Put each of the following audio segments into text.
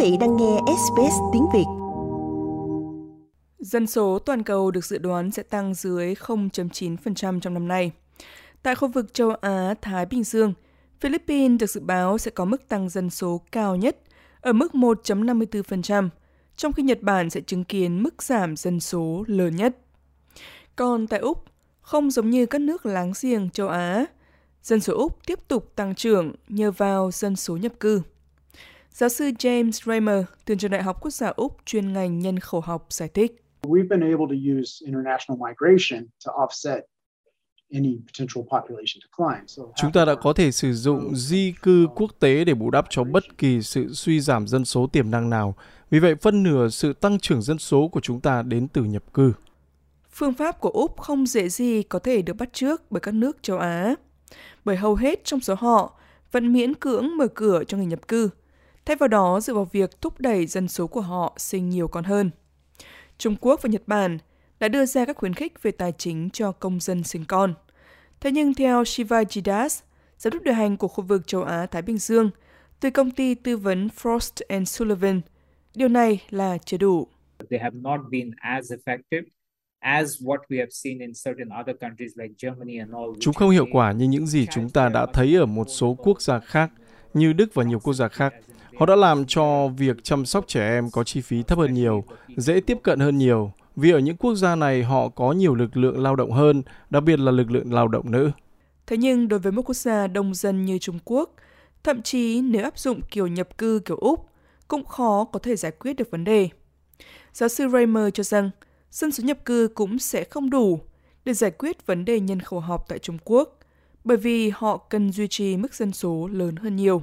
vị đang nghe SBS tiếng Việt. Dân số toàn cầu được dự đoán sẽ tăng dưới 0.9% trong năm nay. Tại khu vực châu Á-Thái Bình Dương, Philippines được dự báo sẽ có mức tăng dân số cao nhất ở mức 1.54%, trong khi Nhật Bản sẽ chứng kiến mức giảm dân số lớn nhất. Còn tại Úc, không giống như các nước láng giềng châu Á, dân số Úc tiếp tục tăng trưởng nhờ vào dân số nhập cư. Giáo sư James Raymer từ trường Đại học Quốc gia Úc chuyên ngành nhân khẩu học giải thích. We've been able to use international migration to offset Chúng ta đã có thể sử dụng di cư quốc tế để bù đắp cho bất kỳ sự suy giảm dân số tiềm năng nào. Vì vậy, phân nửa sự tăng trưởng dân số của chúng ta đến từ nhập cư. Phương pháp của Úc không dễ gì có thể được bắt chước bởi các nước châu Á, bởi hầu hết trong số họ vẫn miễn cưỡng mở cửa cho người nhập cư, thay vào đó dựa vào việc thúc đẩy dân số của họ sinh nhiều con hơn. Trung Quốc và Nhật Bản đã đưa ra các khuyến khích về tài chính cho công dân sinh con. Thế nhưng theo Shivaji Das, giám đốc điều hành của khu vực châu Á-Thái Bình Dương, từ công ty tư vấn Frost and Sullivan, điều này là chưa đủ. They have not been as effective Chúng không hiệu quả như những gì chúng ta đã thấy ở một số quốc gia khác, như Đức và nhiều quốc gia khác. Họ đã làm cho việc chăm sóc trẻ em có chi phí thấp hơn nhiều, dễ tiếp cận hơn nhiều, vì ở những quốc gia này họ có nhiều lực lượng lao động hơn, đặc biệt là lực lượng lao động nữ. Thế nhưng đối với một quốc gia đông dân như Trung Quốc, thậm chí nếu áp dụng kiểu nhập cư kiểu Úc, cũng khó có thể giải quyết được vấn đề. Giáo sư Raymer cho rằng, dân số nhập cư cũng sẽ không đủ để giải quyết vấn đề nhân khẩu học tại Trung Quốc, bởi vì họ cần duy trì mức dân số lớn hơn nhiều.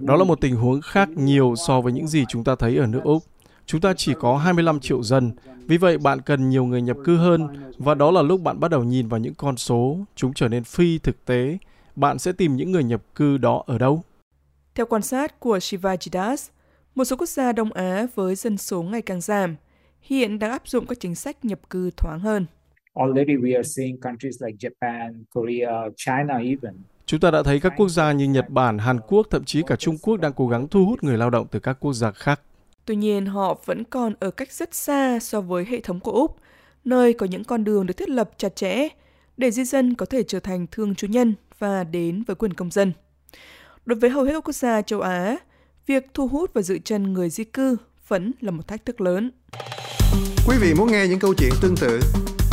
Đó là một tình huống khác nhiều so với những gì chúng ta thấy ở nước Úc. Chúng ta chỉ có 25 triệu dân, vì vậy bạn cần nhiều người nhập cư hơn và đó là lúc bạn bắt đầu nhìn vào những con số, chúng trở nên phi thực tế. Bạn sẽ tìm những người nhập cư đó ở đâu? Theo quan sát của Shivaji Das, một số quốc gia Đông Á với dân số ngày càng giảm hiện đang áp dụng các chính sách nhập cư thoáng hơn. Chúng ta đã thấy các quốc gia như Nhật Bản, Hàn Quốc, thậm chí cả Trung Quốc đang cố gắng thu hút người lao động từ các quốc gia khác. Tuy nhiên, họ vẫn còn ở cách rất xa so với hệ thống của Úc, nơi có những con đường được thiết lập chặt chẽ để di dân có thể trở thành thương chủ nhân và đến với quyền công dân. Đối với hầu hết các quốc gia châu Á, việc thu hút và giữ chân người di cư vẫn là một thách thức lớn. Quý vị muốn nghe những câu chuyện tương tự